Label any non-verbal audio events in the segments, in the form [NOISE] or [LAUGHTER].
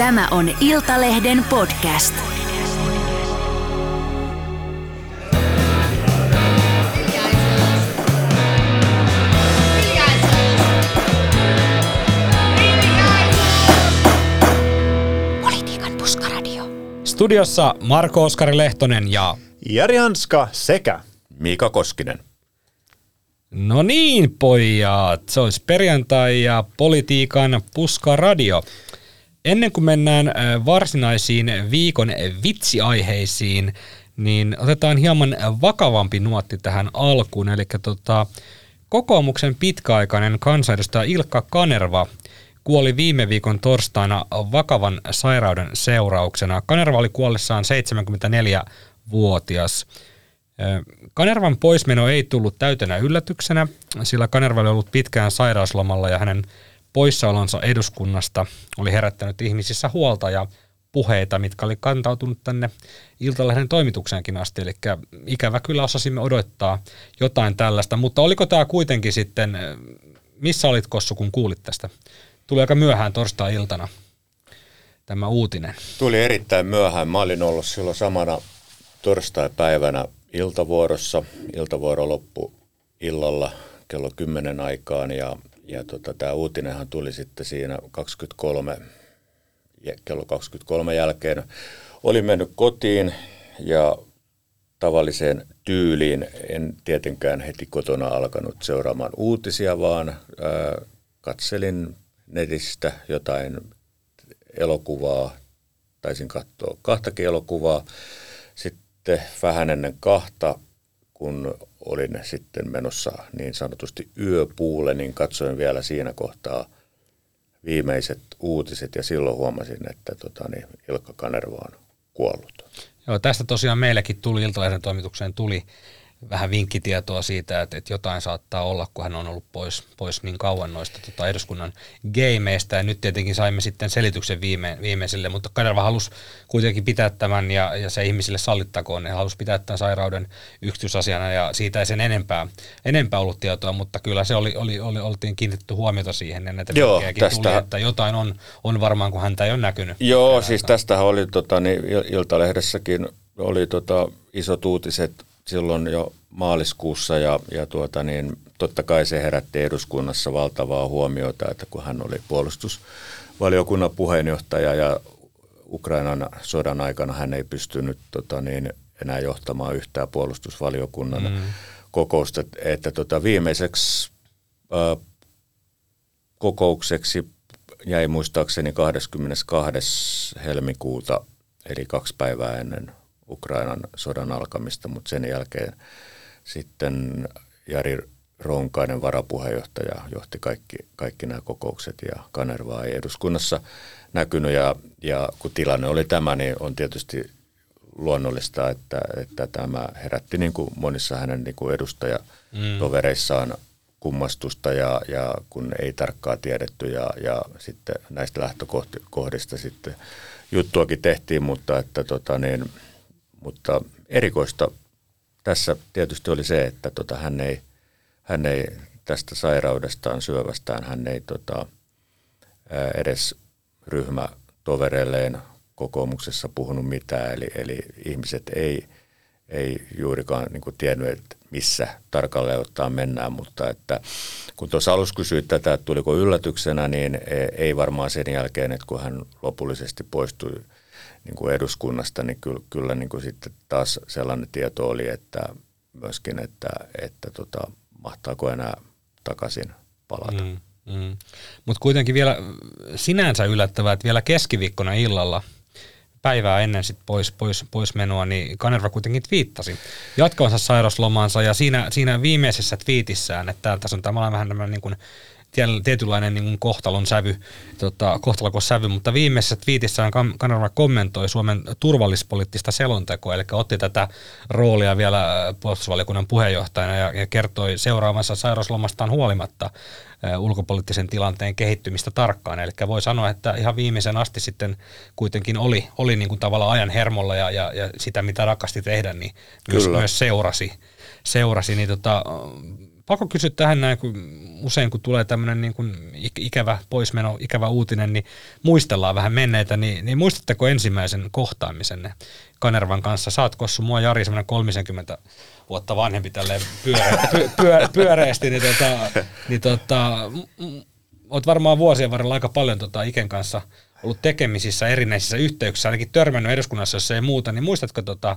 Tämä on Iltalehden podcast. Politiikan puskaradio. Studiossa Marko Oskari Lehtonen ja... Jari Hanska sekä Miika Koskinen. No niin, pojat. Se olisi perjantai ja politiikan puskaradio. Ennen kuin mennään äh, varsinaisiin viikon vitsiaiheisiin, niin otetaan hieman vakavampi nuotti tähän alkuun. Eli tota, kokoomuksen pitkäaikainen kansanedustaja Ilkka Kanerva kuoli viime viikon torstaina vakavan sairauden seurauksena. Kanerva oli kuollessaan 74-vuotias. Kanervan poismeno ei tullut täytenä yllätyksenä, sillä Kanerva oli ollut pitkään sairauslomalla ja hänen poissaolonsa eduskunnasta oli herättänyt ihmisissä huolta ja puheita, mitkä oli kantautunut tänne Iltalehden toimitukseenkin asti. Eli ikävä kyllä osasimme odottaa jotain tällaista, mutta oliko tämä kuitenkin sitten, missä olit Kossu, kun kuulit tästä? Tuli aika myöhään torstai-iltana tämä uutinen. Tuli erittäin myöhään. Mä olin ollut silloin samana torstai-päivänä iltavuorossa. Iltavuoro loppu illalla kello 10 aikaan ja, ja tota, tämä uutinenhan tuli sitten siinä 23, kello 23 jälkeen. Olin mennyt kotiin ja tavalliseen tyyliin en tietenkään heti kotona alkanut seuraamaan uutisia, vaan ää, katselin netistä jotain elokuvaa, taisin katsoa kahtakin elokuvaa. Sitten vähän ennen kahta, kun olin sitten menossa niin sanotusti yöpuulle, niin katsoin vielä siinä kohtaa viimeiset uutiset ja silloin huomasin, että tota, niin Ilkka Kanerva on kuollut. Joo, tästä tosiaan meillekin tuli, Iltalehden toimitukseen tuli vähän vinkkitietoa siitä, että, että jotain saattaa olla, kun hän on ollut pois, pois niin kauan noista tota, eduskunnan gameista. Ja nyt tietenkin saimme sitten selityksen viime, viimeiselle, mutta Kanerva halusi kuitenkin pitää tämän ja, ja se ihmisille sallittakoon. Hän halusi pitää tämän sairauden yksityisasiana ja siitä ei sen enempää, enempää ollut tietoa, mutta kyllä se oli, oli, oli oltiin kiinnitetty huomiota siihen ja näitä Joo, tästä... tuli, että jotain on, on varmaan, kun häntä ei ole näkynyt. Joo, siis tästähän oli tota, niin, Iltalehdessäkin oli tota, isot uutiset silloin jo maaliskuussa ja, ja tuota niin, totta kai se herätti eduskunnassa valtavaa huomiota, että kun hän oli puolustusvaliokunnan puheenjohtaja ja Ukrainan sodan aikana hän ei pystynyt tota niin, enää johtamaan yhtään puolustusvaliokunnan mm. kokousta, että, tota, viimeiseksi ää, kokoukseksi jäi muistaakseni 22. helmikuuta, eli kaksi päivää ennen Ukrainan sodan alkamista, mutta sen jälkeen sitten Jari Ronkainen varapuheenjohtaja johti kaikki, kaikki nämä kokoukset ja Kanervaa ei eduskunnassa näkynyt. Ja, ja kun tilanne oli tämä, niin on tietysti luonnollista, että, että tämä herätti niin kuin monissa hänen niin kuin edustajatovereissaan kummastusta ja, ja kun ei tarkkaa tiedetty ja, ja sitten näistä lähtökohdista sitten juttuakin tehtiin, mutta että tota niin, mutta erikoista tässä tietysti oli se, että tota, hän, ei, hän ei tästä sairaudestaan, syövästään, hän ei tota, edes ryhmätovereilleen kokoomuksessa puhunut mitään, eli, eli ihmiset ei, ei juurikaan niin kuin tiennyt, että missä tarkalleen ottaa mennään, mutta että kun tuossa alussa kysyit tätä, että tuliko yllätyksenä, niin e, ei varmaan sen jälkeen, että kun hän lopullisesti poistui – niin kuin eduskunnasta, niin kyllä, kyllä niin kuin sitten taas sellainen tieto oli, että myöskin, että, että tota, mahtaako enää takaisin palata. Mm, mm. Mutta kuitenkin vielä sinänsä yllättävää, että vielä keskiviikkona illalla päivää ennen sit pois, pois, pois menoa, niin Kanerva kuitenkin twiittasi jatkavansa sairauslomaansa ja siinä, siinä viimeisessä twiitissään, että tässä on tämä vähän tämmöinen niin kuin tietynlainen niin kohtalon sävy, tota, kohtalokos sävy, mutta viimeisessä twiitissään Kanerva kommentoi Suomen turvallispoliittista selontekoa, eli otti tätä roolia vielä äh, puolustusvaliokunnan puheenjohtajana ja, ja kertoi seuraavansa sairauslomastaan huolimatta äh, ulkopoliittisen tilanteen kehittymistä tarkkaan. Eli voi sanoa, että ihan viimeisen asti sitten kuitenkin oli, oli niin kuin tavallaan ajan hermolla ja, ja, ja sitä, mitä rakasti tehdä, niin myös, myös seurasi. seurasi niin tota, pakko kysyä tähän näin, kun usein kun tulee tämmöinen niin kuin ikävä poismeno, ikävä uutinen, niin muistellaan vähän menneitä, niin, niin muistatteko ensimmäisen kohtaamisenne Kanervan kanssa? Saatko sun mua Jari semmoinen 30 vuotta vanhempi tälleen pyöre, py, pyö, pyöreästi, niin, tota, niin tota, oot varmaan vuosien varrella aika paljon tota Iken kanssa ollut tekemisissä erinäisissä yhteyksissä, ainakin törmännyt eduskunnassa, jos ei muuta, niin muistatko tota,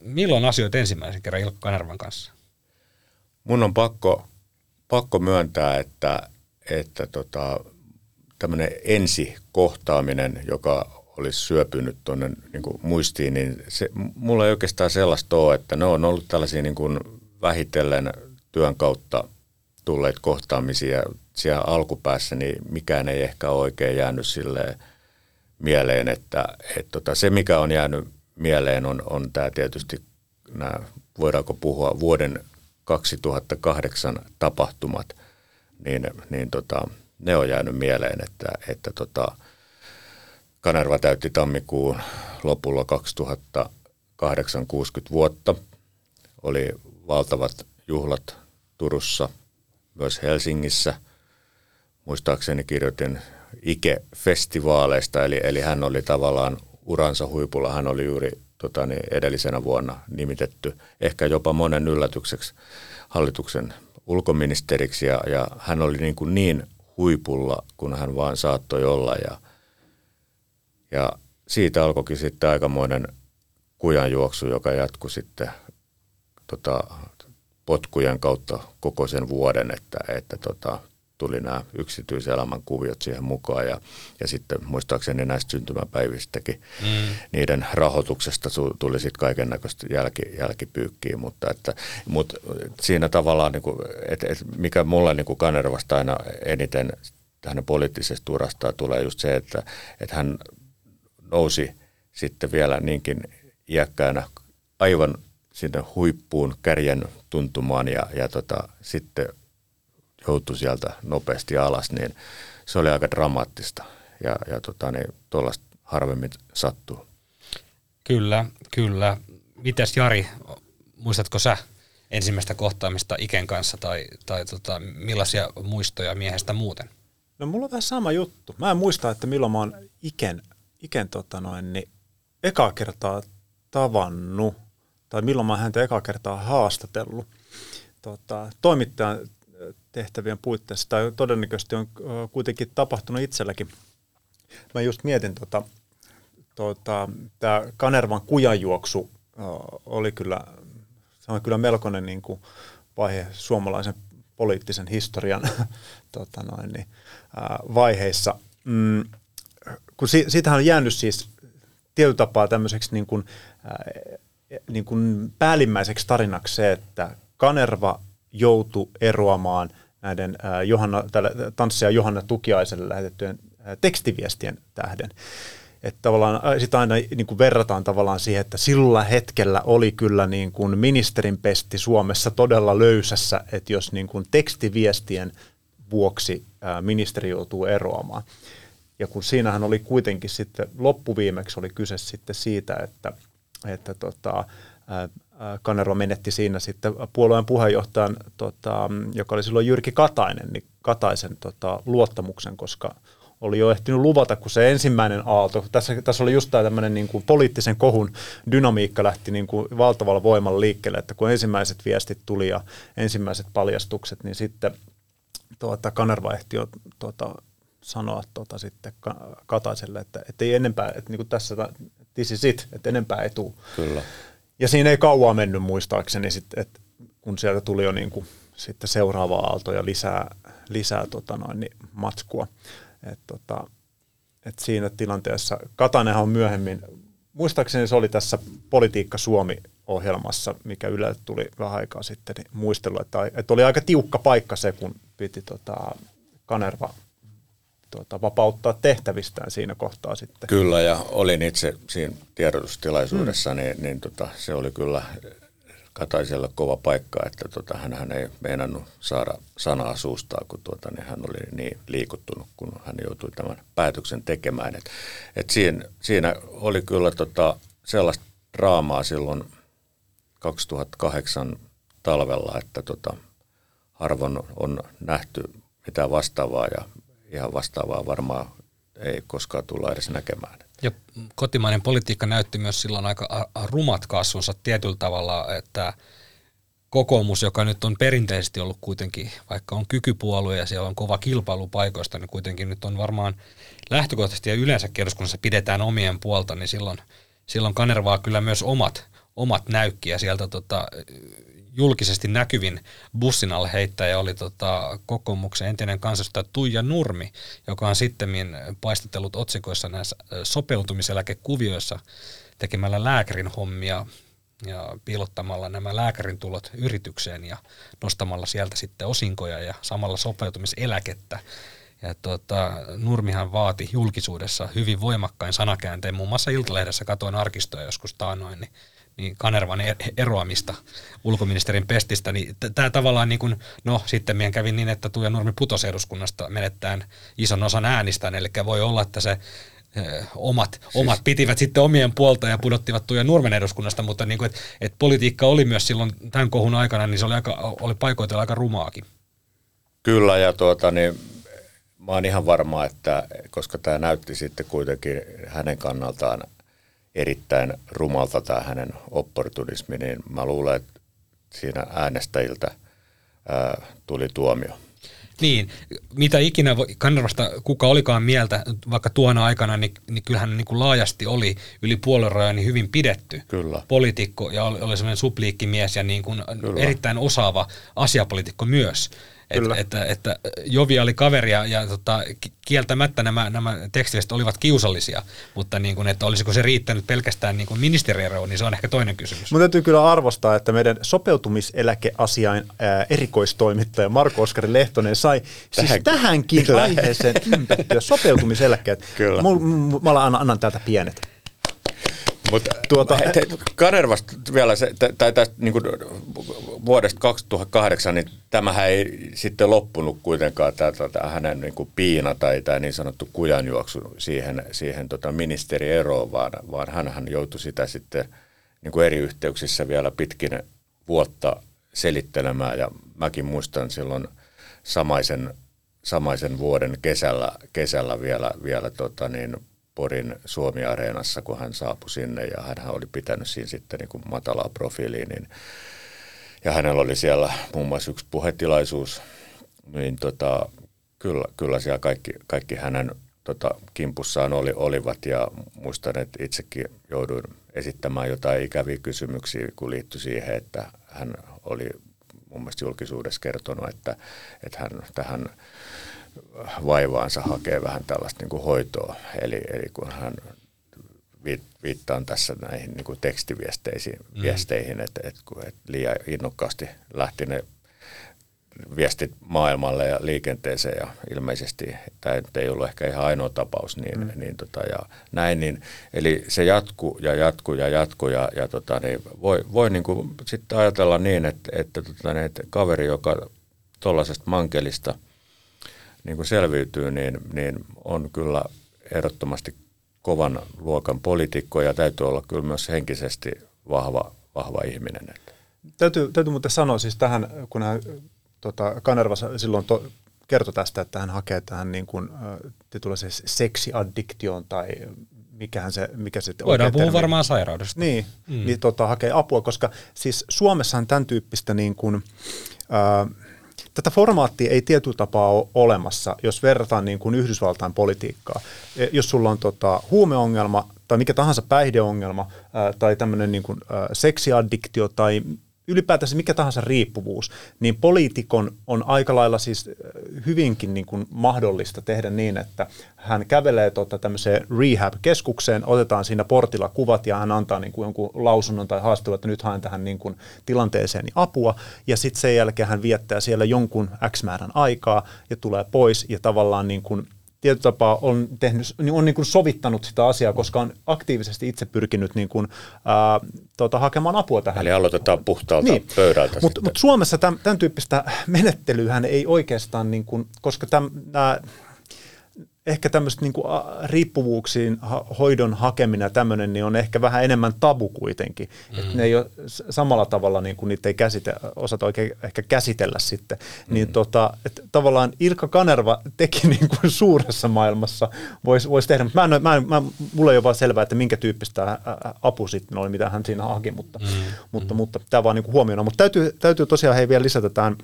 milloin asioit ensimmäisen kerran Ilkka Kanervan kanssa? Mun on pakko, pakko myöntää, että, että tota, tämmöinen ensikohtaaminen, joka olisi syöpynyt tuonne niin muistiin, niin se, mulla ei oikeastaan sellaista ole, että ne on ollut tällaisia niin kuin vähitellen työn kautta tulleet kohtaamisia. Siellä alkupäässä niin mikään ei ehkä oikein jäänyt sille mieleen, että, että tota, se mikä on jäänyt mieleen on, on tämä tietysti nämä, voidaanko puhua vuoden 2008 tapahtumat, niin, niin tota, ne on jäänyt mieleen, että, että tota, Kanerva täytti tammikuun lopulla 2008 60 vuotta. Oli valtavat juhlat Turussa, myös Helsingissä. Muistaakseni kirjoitin Ike-festivaaleista, eli, eli hän oli tavallaan uransa huipulla. Hän oli juuri tota, niin edellisenä vuonna nimitetty ehkä jopa monen yllätykseksi hallituksen ulkoministeriksi. Ja, ja hän oli niin, kuin niin huipulla, kun hän vaan saattoi olla. Ja, ja siitä alkoikin sitten aikamoinen kujanjuoksu, joka jatkui sitten tota, potkujen kautta koko sen vuoden, että, että tota, tuli nämä yksityiselämän kuviot siihen mukaan ja, ja sitten muistaakseni näistä syntymäpäivistäkin mm. niiden rahoituksesta tuli sitten kaiken näköistä jälki, jälkipyykkiä, mutta, että, mutta siinä tavallaan, niin kuin, että, että mikä mulle niin kuin Kanervasta aina eniten hänen poliittisesta urastaan tulee just se, että, että hän nousi sitten vielä niinkin iäkkäänä aivan sinne huippuun kärjen tuntumaan ja, ja tota, sitten joutui sieltä nopeasti alas, niin se oli aika dramaattista ja, ja tota, niin, tuollaista harvemmin sattuu. Kyllä, kyllä. Mites Jari, muistatko sä ensimmäistä kohtaamista Iken kanssa tai, tai tota, millaisia muistoja miehestä muuten? No mulla on vähän sama juttu. Mä en muista, että milloin mä oon Iken, Iken tota noin, niin eka kertaa tavannut tai milloin mä oon häntä eka kertaa haastatellut. Tota, toimittajan tehtävien puitteissa, tai todennäköisesti on kuitenkin tapahtunut itselläkin. Mä just mietin, tota, tota, tämä Kanervan kujanjuoksu oli kyllä, se on kyllä melkoinen niin kuin vaihe suomalaisen poliittisen historian [LAUGHS] tota noin, niin, ää, vaiheissa. Mm, kun si, siitähän on jäänyt siis tietyllä tapaa tämmöiseksi niin kuin, ää, niin kuin päällimmäiseksi tarinaksi se, että Kanerva joutui eroamaan näiden Johanna, tälle, tanssija Johanna Tukiaiselle lähetettyjen äh, tekstiviestien tähden. Että tavallaan sitä aina niin kuin verrataan tavallaan siihen, että sillä hetkellä oli kyllä niin kuin ministerin pesti Suomessa todella löysässä, että jos niin kuin tekstiviestien vuoksi ministeri joutuu eroamaan. Ja kun siinähän oli kuitenkin sitten loppuviimeksi oli kyse sitten siitä, että, että tota, Kanerva menetti siinä sitten puolueen puheenjohtajan, tota, joka oli silloin Jyrki Katainen, niin Kataisen tota, luottamuksen, koska oli jo ehtinyt luvata, kun se ensimmäinen aalto, tässä, tässä oli just tämä tämmöinen niin kuin poliittisen kohun dynamiikka lähti niin kuin valtavalla voimalla liikkeelle, että kun ensimmäiset viestit tuli ja ensimmäiset paljastukset, niin sitten tuota, Kanerva ehti jo tuota, sanoa tuota, sitten Kataiselle, että, että ei enempää, että niin kuin tässä this is it, että enempää ei tule. Kyllä. Ja siinä ei kauaa mennyt muistaakseni, sit, että kun sieltä tuli jo niin sitten seuraava aalto ja lisää, lisää tota noin, niin matskua. Et, tota, et siinä tilanteessa, Katanenhan on myöhemmin, muistaakseni se oli tässä Politiikka Suomi-ohjelmassa, mikä Yle tuli vähän aikaa sitten, niin muistelu, että, että oli aika tiukka paikka se, kun piti tota, Kanerva tuota, vapauttaa tehtävistään siinä kohtaa sitten. Kyllä, ja olin itse siinä tiedotustilaisuudessa, mm. niin, niin tota, se oli kyllä Kataisella kova paikka, että tota, hän ei meinannut saada sanaa suustaan, kun tuota, niin hän oli niin liikuttunut, kun hän joutui tämän päätöksen tekemään. Et, et siinä, siinä oli kyllä tota, sellaista draamaa silloin 2008 talvella, että tota, harvoin on nähty mitään vastaavaa ja ihan vastaavaa varmaan ei koskaan tulla edes näkemään. Ja kotimainen politiikka näytti myös silloin aika rumat kasvunsa tietyllä tavalla, että kokoomus, joka nyt on perinteisesti ollut kuitenkin, vaikka on kykypuolue ja siellä on kova kilpailu paikoista, niin kuitenkin nyt on varmaan lähtökohtaisesti ja yleensä eduskunnassa pidetään omien puolta, niin silloin, silloin kanervaa kyllä myös omat, omat näykkiä sieltä tota, julkisesti näkyvin bussin alle heittäjä oli tota, kokoomuksen entinen kansanedustaja Tuija Nurmi, joka on sitten paistatellut otsikoissa näissä sopeutumiseläkekuvioissa tekemällä lääkärin hommia ja piilottamalla nämä lääkärin tulot yritykseen ja nostamalla sieltä sitten osinkoja ja samalla sopeutumiseläkettä. Ja tuota, Nurmihan vaati julkisuudessa hyvin voimakkain sanakäänteen. Muun muassa Iltalehdessä katoin arkistoja joskus taanoin, niin niin Kanervan e- eroamista ulkoministerin pestistä, niin tämä tavallaan niin kuin, no sitten meidän kävi niin, että Tuija Nurmi putosi eduskunnasta menettäen ison osan äänistä, eli voi olla, että se omat, siis. omat pitivät sitten omien puolta ja pudottivat Tuija Nurmen eduskunnasta, mutta niin kuin, et, et politiikka oli myös silloin tämän kohun aikana, niin se oli, aika, oli paikoitella aika rumaakin. Kyllä, ja tuota, niin, mä oon ihan varma, että koska tämä näytti sitten kuitenkin hänen kannaltaan erittäin rumalta tämä hänen opportunismi, niin mä luulen, että siinä äänestäjiltä ää, tuli tuomio. Niin, mitä ikinä Kanervasta kuka olikaan mieltä, vaikka tuona aikana, niin, niin kyllähän niin kuin laajasti oli yli puolueen niin hyvin pidetty Kyllä. poliitikko ja oli, oli sellainen supliikkimies ja niin kuin erittäin osaava asiapolitiikko myös. Että, että, että joviali kaveria ja tota, kieltämättä nämä, nämä tekstiviestit olivat kiusallisia, mutta niin kuin, että olisiko se riittänyt pelkästään niin kuin ministerieroon, niin se on ehkä toinen kysymys. Mutta täytyy kyllä arvostaa, että meidän sopeutumiseläkeasiain ää, erikoistoimittaja Marko Oskari Lehtonen sai Tähän, siis tähänkin kyllä. aiheeseen ympättyä sopeutumiseläkkeet. Kyllä. Mä, mä annan täältä pienet. Mutta tuota, Kanervasta vielä se, tai tästä niin kuin vuodesta 2008, niin tämähän ei sitten loppunut kuitenkaan tämä, tämä hänen niin kuin piina tai tämä niin sanottu kujanjuoksu siihen, siihen tota ministerieroon, vaan, vaan hän joutui sitä sitten niin kuin eri yhteyksissä vielä pitkin vuotta selittelemään. Ja mäkin muistan silloin samaisen, samaisen vuoden kesällä, kesällä vielä, vielä tota niin, Porin Suomi-areenassa, kun hän saapui sinne ja hän oli pitänyt siinä sitten niin kuin matalaa profiiliin, niin, ja hänellä oli siellä muun muassa yksi puhetilaisuus, niin tota, kyllä, kyllä siellä kaikki, kaikki hänen tota, kimpussaan oli, olivat ja muistan, että itsekin jouduin esittämään jotain ikäviä kysymyksiä, kun liittyi siihen, että hän oli mun mielestä julkisuudessa kertonut, että, että hän tähän vaivaansa hakee vähän tällaista niin kuin hoitoa. Eli, eli kun hän viittaan tässä näihin niin kuin tekstiviesteihin, mm. viesteihin, että, että, että liian innokkaasti lähti ne viestit maailmalle ja liikenteeseen ja ilmeisesti tämä ei ollut ehkä ihan ainoa tapaus niin, mm. niin tota, ja näin, niin, eli se jatkuu ja jatkuu ja jatkuu ja, ja tota, niin voi, voi niin kuin sitten ajatella niin, että, että, tota, niin, että kaveri, joka tuollaisesta mankelista – niin kuin selviytyy, niin, niin on kyllä ehdottomasti kovan luokan poliitikko ja täytyy olla kyllä myös henkisesti vahva, vahva ihminen. Täytyy, täytyy muuten sanoa siis tähän, kun hän tota, Kanerva silloin to, kertoi tästä, että hän hakee tähän niin kuin, äh, seksiaddiktioon tai mikähän se, mikä sitten Voidaan puhua termi. varmaan sairaudesta. Niin, mm. niin tota, hakee apua, koska siis Suomessahan tämän tyyppistä niin kuin, äh, tätä formaattia ei tietyllä tapaa ole olemassa, jos verrataan niin kuin Yhdysvaltain politiikkaa. E, jos sulla on tota, huumeongelma tai mikä tahansa päihdeongelma tai tämmöinen niin kuin, seksiaddiktio tai ylipäätänsä mikä tahansa riippuvuus, niin poliitikon on aika lailla siis äh, hyvinkin niin kuin mahdollista tehdä niin, että hän kävelee tota tämmöiseen rehab-keskukseen, otetaan siinä portilla kuvat ja hän antaa niin kuin jonkun lausunnon tai haastattelun, että nyt haen tähän niin kuin tilanteeseen apua. Ja sitten sen jälkeen hän viettää siellä jonkun X määrän aikaa ja tulee pois ja tavallaan niin kuin tietyllä tapaa on, tehnyt, niin on niin kuin sovittanut sitä asiaa, koska on aktiivisesti itse pyrkinyt niin kuin, ää, tota, hakemaan apua tähän. Eli aloitetaan puhtaalta niin. pöydältä. Mutta mut Suomessa tämän, tämän tyyppistä menettelyhän ei oikeastaan, niin kuin, koska tämän, nämä, ehkä tämmöistä niin riippuvuuksiin ha, hoidon hakeminen ja tämmöinen, niin on ehkä vähän enemmän tabu kuitenkin. Mm. Että ne ei ole samalla tavalla, niin kuin niitä ei käsite, osata oikein ehkä käsitellä sitten. Mm. Niin tota, että tavallaan Ilkka Kanerva teki [LAUGHS] niin kuin suuressa maailmassa, voisi vois tehdä. Mä en, mä en, mä, mulla ei ole vaan selvää, että minkä tyyppistä apu sitten oli, mitä hän siinä haki, mutta, mm. mutta, mm. mutta tämä vaan niin kuin huomioon. Mutta täytyy, täytyy tosiaan hei vielä lisätä tämän,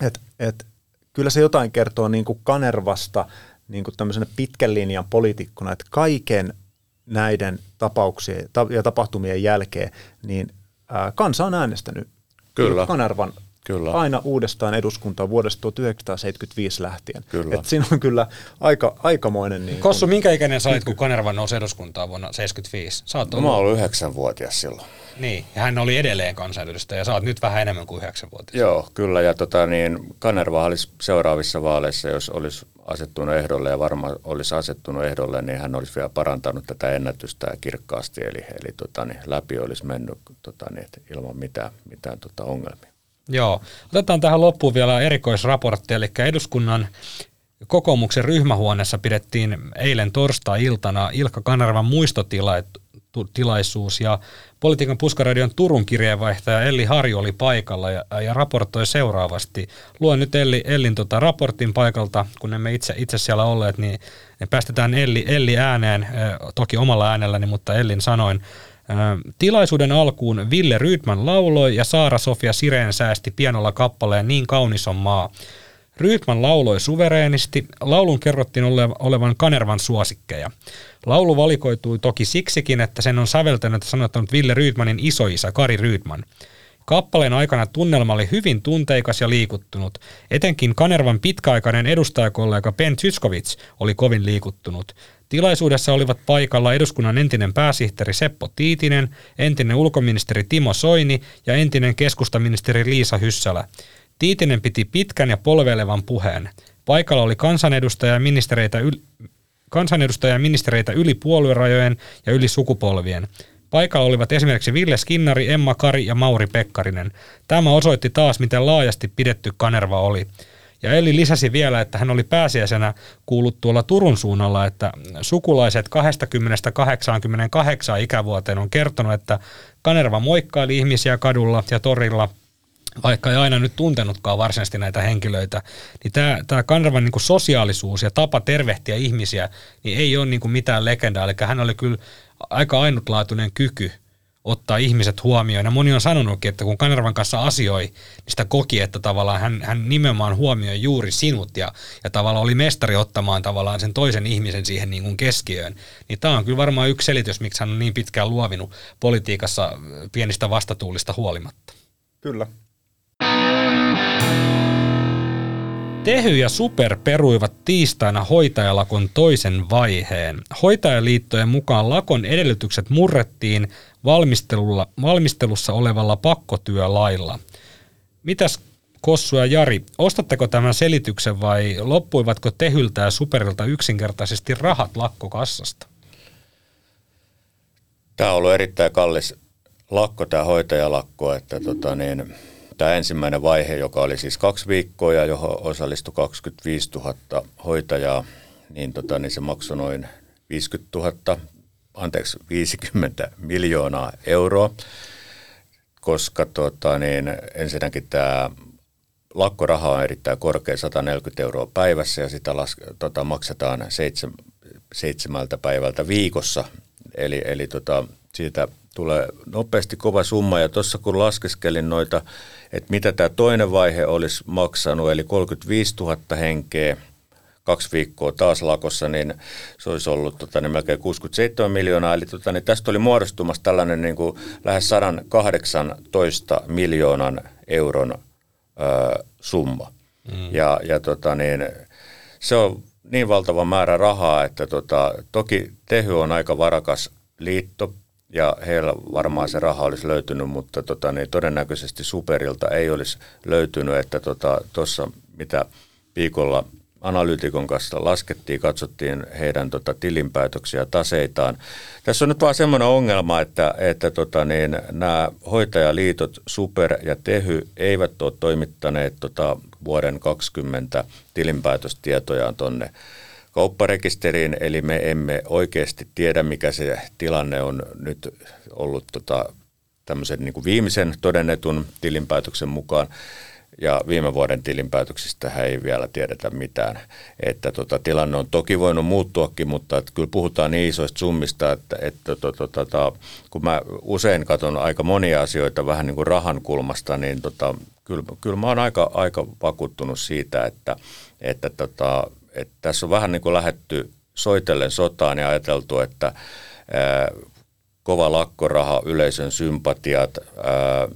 että, että kyllä se jotain kertoo niin kuin Kanervasta – niin kuin tämmöisenä pitkän linjan poliitikkona, että kaiken näiden tapauksien ja tapahtumien jälkeen, niin ää, kansa on äänestänyt Kyllä. Kanervan Kyllä. aina uudestaan eduskuntaan vuodesta 1975 lähtien. Kyllä. Et siinä on kyllä aika, aikamoinen... Niin Kossu, minkä ikäinen sä olit, kun Kanerva nousi eduskuntaan vuonna 1975? Sä oot no, mä olin yhdeksänvuotias silloin. Niin, ja hän oli edelleen kansanedustaja, ja sä oot nyt vähän enemmän kuin yhdeksänvuotias. Joo, kyllä, ja tota, niin, Kanerva olisi seuraavissa vaaleissa, jos olisi asettunut ehdolle ja varmaan olisi asettunut ehdolle, niin hän olisi vielä parantanut tätä ennätystä kirkkaasti, eli, eli tota, niin, läpi olisi mennyt tota, niin, ilman mitään, mitään tota, ongelmia. Joo, otetaan tähän loppuun vielä erikoisraportti, eli eduskunnan kokoomuksen ryhmähuoneessa pidettiin eilen torstai-iltana Ilkka Kanervan muistotilaisuus ja Politiikan puskaradion Turun kirjeenvaihtaja Elli Harju oli paikalla ja, ja raportoi seuraavasti. Luen nyt Elli, Ellin tota raportin paikalta, kun emme itse, itse siellä olleet, niin päästetään Elli, Elli ääneen, toki omalla äänelläni, mutta Ellin sanoin. Tilaisuuden alkuun Ville Rydman lauloi ja Saara-Sofia Sireen säästi pienolla kappaleen Niin kaunis on maa. Rydman lauloi suvereenisti, laulun kerrottiin olevan Kanervan suosikkeja. Laulu valikoitui toki siksikin, että sen on säveltänyt ja sanottanut Ville Rydmanin isoisä Kari Rydman. Kappaleen aikana tunnelma oli hyvin tunteikas ja liikuttunut. Etenkin Kanervan pitkäaikainen edustajakollega Ben Zyskovic oli kovin liikuttunut. Tilaisuudessa olivat paikalla eduskunnan entinen pääsihteeri Seppo Tiitinen, entinen ulkoministeri Timo Soini ja entinen keskustaministeri Liisa Hyssälä. Tiitinen piti pitkän ja polveilevan puheen. Paikalla oli kansanedustaja ja ministereitä, yl- kansanedustaja ja ministereitä yli puoluerajojen ja yli sukupolvien. Paikalla olivat esimerkiksi Ville Skinnari, Emma Kari ja Mauri Pekkarinen. Tämä osoitti taas, miten laajasti pidetty Kanerva oli. Ja Eli lisäsi vielä, että hän oli pääsiäisenä kuullut tuolla Turun suunnalla, että sukulaiset 20-88 ikävuoteen on kertonut, että Kanerva moikkaili ihmisiä kadulla ja torilla – vaikka ei aina nyt tuntenutkaan varsinaisesti näitä henkilöitä, niin tämä, tämä Kanervan niin kuin sosiaalisuus ja tapa tervehtiä ihmisiä, niin ei ole niin kuin mitään legendaa. Eli hän oli kyllä aika ainutlaatuinen kyky ottaa ihmiset huomioon. Ja moni on sanonutkin, että kun Kanervan kanssa asioi, niin sitä koki, että tavallaan hän, hän nimenomaan huomioi juuri sinut ja, ja tavallaan oli mestari ottamaan tavallaan sen toisen ihmisen siihen niin kuin keskiöön. Niin tämä on kyllä varmaan yksi selitys, miksi hän on niin pitkään luovinut politiikassa pienistä vastatuulista huolimatta. Kyllä, Tehy ja Super peruivat tiistaina hoitajalakon toisen vaiheen. Hoitajaliittojen mukaan lakon edellytykset murrettiin valmistelulla, valmistelussa olevalla pakkotyölailla. Mitäs Kossu ja Jari, ostatteko tämän selityksen vai loppuivatko Tehyltä ja Superilta yksinkertaisesti rahat lakkokassasta? Tämä on ollut erittäin kallis lakko, tämä hoitajalakko, että tota niin, tämä ensimmäinen vaihe, joka oli siis kaksi viikkoa ja johon osallistui 25 000 hoitajaa, niin, tota, niin se maksoi noin 50 000, anteeksi 50 miljoonaa euroa, koska tota, niin, ensinnäkin tämä lakkoraha on erittäin korkea, 140 euroa päivässä ja sitä las, tota, maksetaan seitsemän, seitsemältä päivältä viikossa. Eli, eli tota, siitä tulee nopeasti kova summa ja tuossa kun laskeskelin noita että mitä tämä toinen vaihe olisi maksanut, eli 35 000 henkeä, kaksi viikkoa taas lakossa, niin se olisi ollut tota, niin melkein 67 miljoonaa. Eli tota, niin tästä oli muodostumassa tällainen niin kuin lähes 118 miljoonan euron ö, summa. Mm. Ja, ja tota, niin, se on niin valtava määrä rahaa, että tota, toki Tehy on aika varakas liitto, ja heillä varmaan se raha olisi löytynyt, mutta tota, niin todennäköisesti Superilta ei olisi löytynyt, että tuossa tota, mitä viikolla analyytikon kanssa laskettiin, katsottiin heidän tota, tilinpäätöksiä taseitaan. Tässä on nyt vaan semmoinen ongelma, että, että tota, niin, nämä hoitajaliitot Super ja Tehy eivät ole toimittaneet tota, vuoden 2020 tilinpäätöstietojaan tuonne kaupparekisteriin, eli me emme oikeasti tiedä, mikä se tilanne on nyt ollut tota, tämmöisen niin kuin viimeisen todennetun tilinpäätöksen mukaan ja viime vuoden tilinpäätöksistä ei vielä tiedetä mitään. Että tota, tilanne on toki voinut muuttuakin, mutta että kyllä puhutaan niin isoista summista, että, että tota, tota, kun mä usein katson aika monia asioita vähän niin kuin rahan kulmasta, niin tota, kyllä, kyllä mä oon aika, aika vakuuttunut siitä, että, että, tota, että tässä on vähän niin kuin lähetty soitellen sotaan ja ajateltu, että ää, kova lakkoraha, yleisön sympatiat, ää,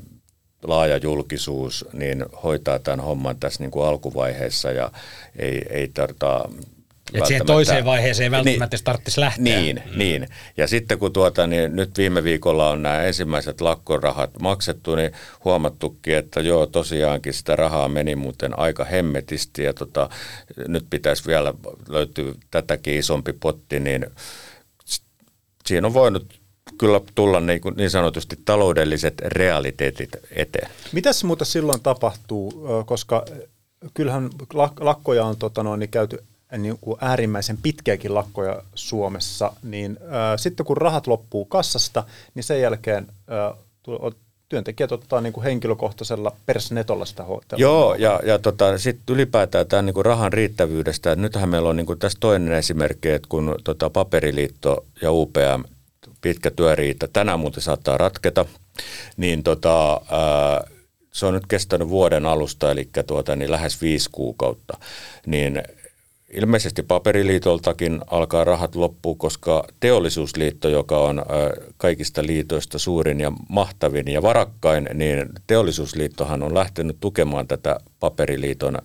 laaja julkisuus, niin hoitaa tämän homman tässä niin kuin alkuvaiheessa ja ei, ei tarvita et siihen toiseen vaiheeseen välttämättä niin, tarvitsisi lähteä. Niin, mm. niin. Ja sitten kun tuota, niin nyt viime viikolla on nämä ensimmäiset lakkorahat maksettu, niin huomattukin, että joo, tosiaankin sitä rahaa meni muuten aika hemmetisti ja tota, nyt pitäisi vielä löytyä tätäkin isompi potti, niin siinä on voinut kyllä tulla niin, kuin niin sanotusti taloudelliset realiteetit eteen. Mitäs muuta silloin tapahtuu, koska kyllähän lakkoja on tota noin, niin käyty niin kuin äärimmäisen pitkiäkin lakkoja Suomessa, niin ää, sitten kun rahat loppuu kassasta, niin sen jälkeen ää, työntekijät ottaa niin kuin henkilökohtaisella persnetolla sitä hoitoa. Joo, ja, ja tota, sitten ylipäätään tämän niin kuin rahan riittävyydestä. Nythän meillä on niin kuin tässä toinen esimerkki, että kun tota, Paperiliitto ja UPM pitkä työriita, tänään muuten saattaa ratketa, niin tota, ää, se on nyt kestänyt vuoden alusta, eli tuota, niin lähes viisi kuukautta, niin ilmeisesti paperiliitoltakin alkaa rahat loppua, koska teollisuusliitto, joka on kaikista liitoista suurin ja mahtavin ja varakkain, niin teollisuusliittohan on lähtenyt tukemaan tätä paperiliiton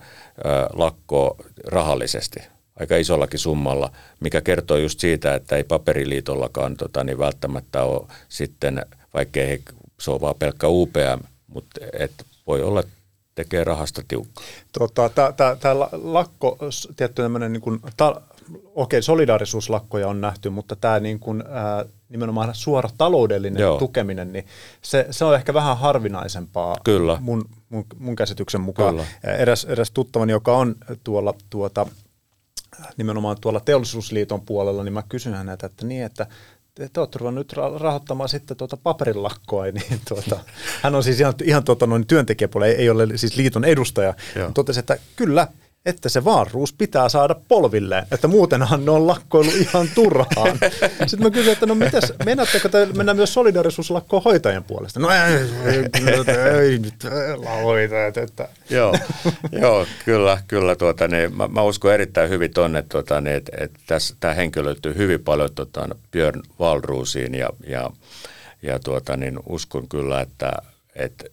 lakkoa rahallisesti. Aika isollakin summalla, mikä kertoo just siitä, että ei paperiliitollakaan tota, niin välttämättä ole sitten, vaikkei se ole vaan pelkkä UPM, mutta et voi olla, tekee rahasta tiukkaa. Tota, Tämä lakko, tietty tämmöinen niin kuin, ta, okei, solidaarisuuslakkoja on nähty, mutta tämä niin kuin, ää, nimenomaan suora taloudellinen Joo. tukeminen, niin se, se on ehkä vähän harvinaisempaa Kyllä. Mun, mun, mun käsityksen mukaan. Kyllä. Eräs, eräs tuttavani, joka on tuolla tuota, nimenomaan tuolla teollisuusliiton puolella, niin mä kysyn häneltä, että niin, että te olette nyt rahoittamaan sitten tuota paperilakkoa, [LAUGHS] niin tuota, hän on siis ihan, ihan tuota, noin työntekijäpuolella, ei, ei ole siis liiton edustaja, Joo. totesi, että kyllä, että se vaaruus pitää saada polvilleen, että muutenhan ne on lakkoilu ihan turhaan. [LAUGHS] Sitten mä kysyin, että no mitäs, mennättekö te mennä myös solidarisuuslakkoon hoitajien puolesta? No ei, ei, ei nyt hoitajat, että. Joo, joo, kyllä, kyllä tuota, niin, mä, mä, uskon erittäin hyvin tuonne, tuota, niin, että, että tässä, tämä henkilö löytyy hyvin paljon tuota, Björn Valruusiin ja, ja, ja tuota, niin uskon kyllä, että, että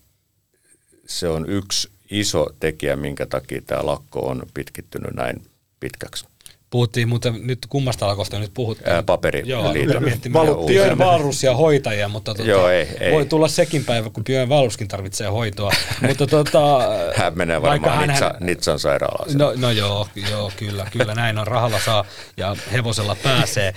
se on yksi iso tekijä, minkä takia tämä lakko on pitkittynyt näin pitkäksi. Puhuttiin, mutta nyt kummasta alkosta nyt puhuttiin. Ää, paperi. Joo, Björn Valrus ja hoitajia, mutta tuota, Joo, ei, ei. voi tulla sekin päivä, kun Björn Valruskin tarvitsee hoitoa. [LAUGHS] mutta tuota, hän menee varmaan hän, Nitsa, Nitsan sairaalaan. No, no joo, joo, kyllä, kyllä näin on. Rahalla saa ja hevosella pääsee.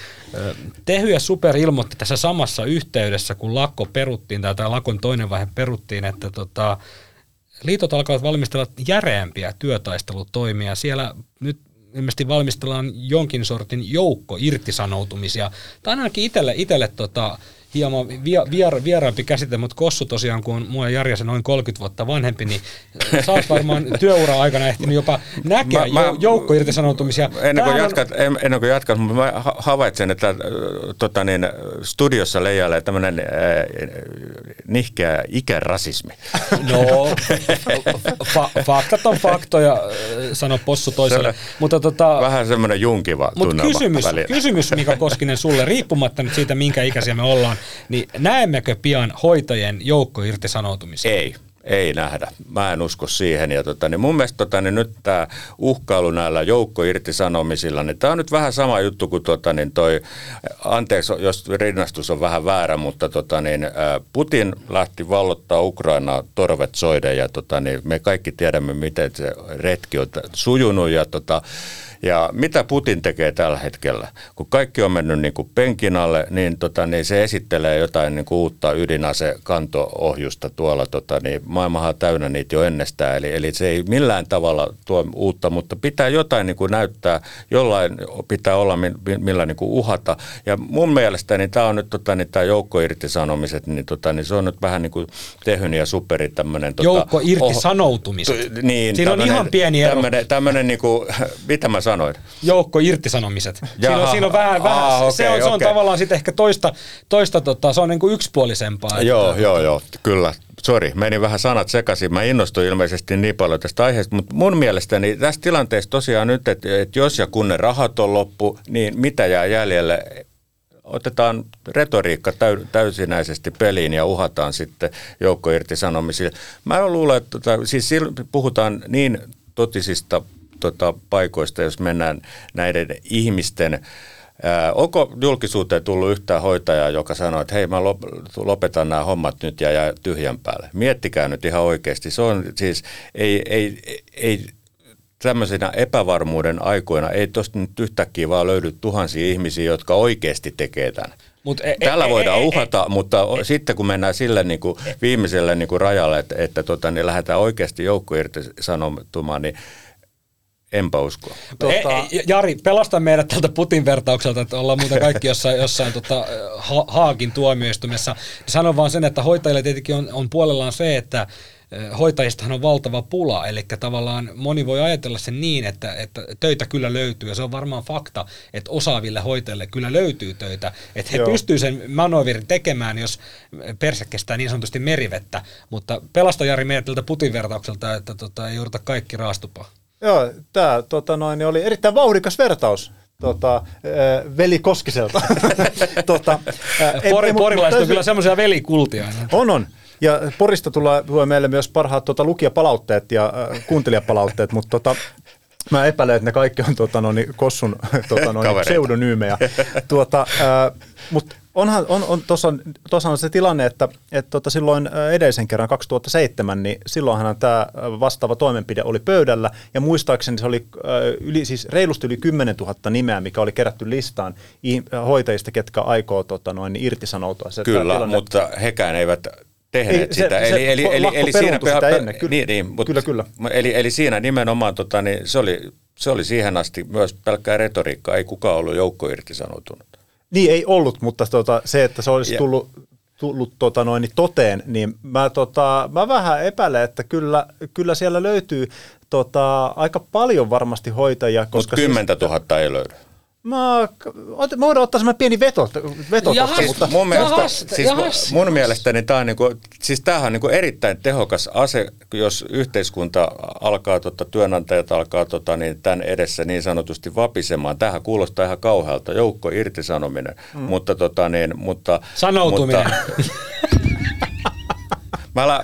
Tehy ja Super ilmoitti tässä samassa yhteydessä, kun lakko peruttiin, tai tämä lakon toinen vaihe peruttiin, että tota, liitot alkavat valmistella järeämpiä työtaistelutoimia. Siellä nyt ilmeisesti valmistellaan jonkin sortin joukko irtisanoutumisia. Tämä on ainakin itselle, itselle tota, hieman vier, vieraampi käsite, mutta Kossu tosiaan, kun on mua ja se noin 30 vuotta vanhempi, niin sä oot varmaan työura aikana ehtinyt jopa näkeä mä, mä, joukko irtisanoutumisia. Ennen kuin, jatkat, on... ennen kuin jatkat, mutta mä havaitsen, että äh, tota niin, studiossa leijailee tämmöinen äh, nihkeä ikärasismi. [LAUGHS] No, fa- faktat on faktoja, äh, sano possu toiselle. mutta tota, vähän semmoinen junkiva mutta kysymys, kysymys, Mika Koskinen, sulle, riippumatta nyt siitä, minkä ikäisiä me ollaan, niin näemmekö pian hoitajien joukkoirtisanoutumisia? Ei. Ei nähdä. Mä en usko siihen. Ja tota, niin mun mielestä tota, niin nyt tämä uhkailu näillä joukkoirtisanomisilla, niin tämä on nyt vähän sama juttu kuin tota, niin toi, anteeksi jos rinnastus on vähän väärä, mutta tota, niin, Putin lähti vallottaa Ukrainaa torvet soiden ja tota, niin me kaikki tiedämme, miten se retki on sujunut ja tota, Ja mitä Putin tekee tällä hetkellä? Kun kaikki on mennyt niin kuin penkin alle, niin, tota, niin se esittelee jotain niin kuin uutta ydinasekantoohjusta tuolla. Tota, niin maailmahan on täynnä niitä jo ennestään, eli, eli se ei millään tavalla tuo uutta, mutta pitää jotain niin kuin näyttää, jollain pitää olla millä niin kuin uhata. Ja mun mielestä niin tämä on nyt tota, niin tämä joukkoirtisanomiset, niin, tota, niin se on nyt vähän niin kuin tehyn ja superi tämmöinen... Tota, Joukko irtisanoutumiset. Oh, niin, Siinä on ihan pieni ero. Tämmöinen, tämmöinen niin kuin, [LAUGHS] mitä mä sanoin? Joukko irtisanomiset. Jaha, siinä on, siinä on vähän, vähän okay, se on, se on okay. tavallaan sitten ehkä toista, toista tota, se on niin kuin yksipuolisempaa. Joo, että, joo, joo, kyllä. Sori, meni vähän sanat sekaisin. Mä innostuin ilmeisesti niin paljon tästä aiheesta, mutta mun mielestäni tässä tilanteessa tosiaan nyt, että, että jos ja kun ne rahat on loppu, niin mitä jää jäljelle? Otetaan retoriikka täysinäisesti peliin ja uhataan sitten joukkoirtisanomisia. Mä luulen, että tota, siis puhutaan niin totisista tota, paikoista, jos mennään näiden ihmisten onko julkisuuteen tullut yhtään hoitajaa, joka sanoo, että hei mä lopetan nämä hommat nyt ja jää tyhjän päälle? Miettikää nyt ihan oikeasti. Se on siis, ei, ei, ei tämmöisenä epävarmuuden aikoina ei tuosta nyt yhtäkkiä vaan löydy tuhansia ihmisiä, jotka oikeasti tekee tämän. Mut e, e, Tällä e, voidaan e, uhata, e, mutta e, sitten kun mennään sille niin kuin viimeiselle niin kuin rajalle, että, että tota, niin lähdetään oikeasti joukko irti sanomaan, niin Enpä usko. Tuota... E, Jari, pelasta meidät tältä Putin vertaukselta, että ollaan muuten kaikki jossain, jossain tota, ha- Haakin tuomioistumessa. Sano vaan sen, että hoitajille tietenkin on, on puolellaan se, että hoitajistahan on valtava pula, eli tavallaan moni voi ajatella sen niin, että, että töitä kyllä löytyy, ja se on varmaan fakta, että osaaville hoitajille kyllä löytyy töitä, että he pystyvät sen manoverin tekemään, jos perse kestää niin sanotusti merivettä, mutta pelasta Jari meidät tältä Putin vertaukselta, että tota, ei jouduta kaikki raastupaan. Joo, tämä tota noin, oli erittäin vauhdikas vertaus tota, äh, veli Koskiselta. [LAUGHS] tota, äh, Pori, Porilaiset on kyllä semmoisia velikultia. On, on. Ja Porista tulee, tulee meille myös parhaat tota, lukijapalautteet ja äh, kuuntelijapalautteet, mutta tota, mä epäilen, että ne kaikki on tota, no, niin, Kossun [LAUGHS] tota, no, niin, pseudonyymejä. Tuota, äh, mutta onhan, on, on, tuossa, tuossa on se tilanne, että, että tota silloin edellisen kerran 2007, niin silloinhan tämä vastaava toimenpide oli pöydällä, ja muistaakseni se oli yli, siis reilusti yli 10 000 nimeä, mikä oli kerätty listaan hoitajista, ketkä aikoo tota, noin, irtisanoutua. Se Kyllä, tilanne, mutta hekään eivät tehneet ei, sitä. Se, eli, eli, eli, eli siinä, sitä ennen, kyllä, niin, niin, mutta, kyllä, kyllä. Eli, eli siinä nimenomaan tota, niin se, oli, se oli siihen asti myös pelkkää retoriikkaa, ei kukaan ollut joukko irtisanoutunut. Niin ei ollut, mutta tota, se, että se olisi tullut, tullut tota noin, toteen, niin mä, tota, mä vähän epäilen, että kyllä, kyllä siellä löytyy tota, aika paljon varmasti hoitajia. Mutta 10 000 siis, ei löydy. Mä, mä voidaan ottaa semmoinen pieni veto, veto jahas, tosta, mutta mun mielestä, jahas, siis jahas. mun mielestäni tämä on, niinku, siis tämähän on niinku erittäin tehokas ase, jos yhteiskunta alkaa, tota, työnantajat alkaa tota, niin tämän edessä niin sanotusti vapisemaan. Tähän kuulostaa ihan kauhealta, joukko irtisanominen, mm. mutta, tota, niin, mutta... Sanoutuminen. Mutta, [LAUGHS] mä lä,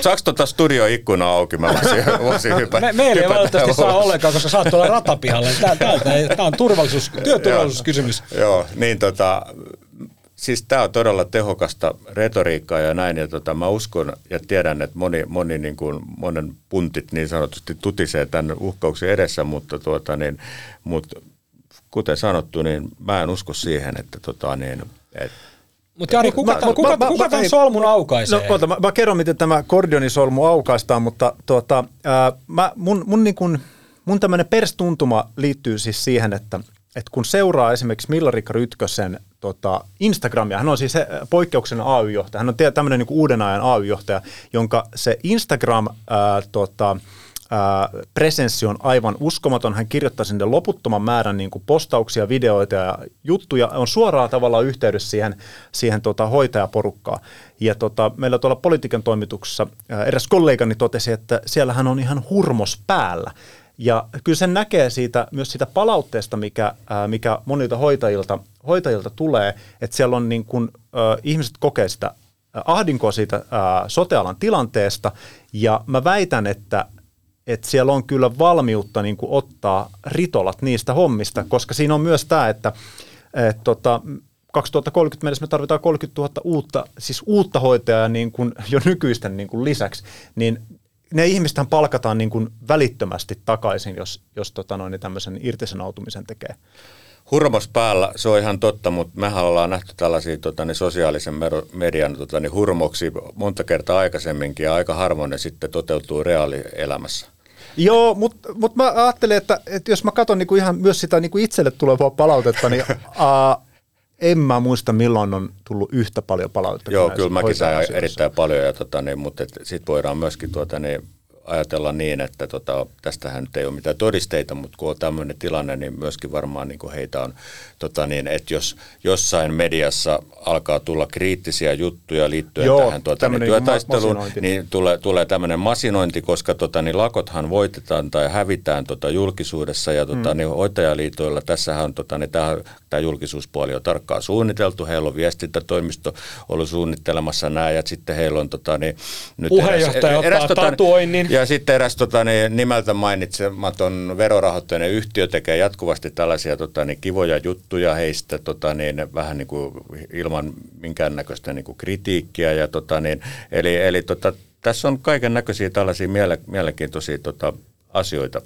Saako tuota studioikkunaa auki? Mä voisin, voisin hypätä. Me, meillä ei valitettavasti saa ollenkaan, koska saat tuolla ratapihalle. Tämä on turvallisuus, työturvallisuuskysymys. Joo, joo, niin tota, siis tämä on todella tehokasta retoriikkaa ja näin. Ja tota, mä uskon ja tiedän, että moni, moni niin kuin, monen puntit niin sanotusti tutisee tämän uhkauksen edessä, mutta, tuota, niin, mutta kuten sanottu, niin mä en usko siihen, että tota, niin, että mutta Jari, kuka, mä, kuka, kuka, mä, kuka tämän solmun aukaisee? No, oota, mä, mä kerron, miten tämä kordonisolmu aukaistaan, mutta tuota, ää, mä, mun, mun, niin kun, mun tämmöinen perstuntuma liittyy siis siihen, että, että kun seuraa esimerkiksi Millarikka Rytkösen tota, Instagramia, hän on siis se poikkeuksen AY-johtaja, hän on tämmöinen niin uuden ajan AY-johtaja, jonka se Instagram ää, tota, presenssi on aivan uskomaton. Hän kirjoittaa sinne loputtoman määrän niin kuin postauksia, videoita ja juttuja. On suoraan tavalla yhteydessä siihen, siihen tota, hoitajaporukkaan. Ja tota, meillä tuolla politiikan toimituksessa eräs kollegani totesi, että siellähän on ihan hurmos päällä. Ja kyllä sen näkee siitä, myös siitä palautteesta, mikä, mikä monilta hoitajilta, hoitajilta tulee, että siellä on niin kuin, äh, ihmiset kokee sitä ahdinkoa siitä äh, sotealan tilanteesta, ja mä väitän, että että siellä on kyllä valmiutta niin kuin ottaa ritolat niistä hommista, koska siinä on myös tämä, että et, tota, 2030 mennessä me tarvitaan 30 000 uutta, siis uutta hoitajaa niin kuin jo nykyisten niin kuin lisäksi, niin ne ihmistähän palkataan niin kuin välittömästi takaisin, jos, jos tota noin, niin tämmöisen irtisanoutumisen tekee. Hurmos päällä, se on ihan totta, mutta mehän ollaan nähty tällaisia tota, niin sosiaalisen median tota, niin hurmoksi monta kertaa aikaisemminkin ja aika harvoin ne sitten toteutuu reaalielämässä. Joo, mutta mut mä ajattelen, että, että jos mä katson niinku ihan myös sitä niinku itselle tulevaa palautetta, niin [LAUGHS] uh, en mä muista milloin on tullut yhtä paljon palautetta. Joo, kyllä mäkin sain erittäin paljon, ja tota, niin, mutta sitten voidaan myöskin tuota, niin, ajatella niin, että tota, tästähän nyt ei ole mitään todisteita, mutta kun on tämmöinen tilanne, niin myöskin varmaan niin heitä on, tota, niin, että jos jossain mediassa alkaa tulla kriittisiä juttuja liittyen Joo, tähän tuota, niin, työtaisteluun, niin tulee, tulee tämmöinen masinointi, koska tota, niin lakothan voitetaan tai hävitään tota, julkisuudessa ja tota, hmm. niin, hoitajaliitoilla, tässähän on tota, niin, tämä, tämä julkisuuspuoli on tarkkaan suunniteltu, heillä on viestintätoimisto ollut suunnittelemassa nämä ja sitten heillä on tota, niin, nyt Puheenjohtaja eräs, ottaa eräs, tota, tatuoinnin ja sitten eräs tota, niin, nimeltä mainitsematon verorahoitteinen yhtiö tekee jatkuvasti tällaisia tota, niin, kivoja juttuja heistä tota, niin, vähän niin kuin ilman minkäännäköistä niin kuin kritiikkiä. Ja, tota, niin, eli eli tota, tässä on kaiken näköisiä tällaisia miele, mielenkiintoisia tota, asioita.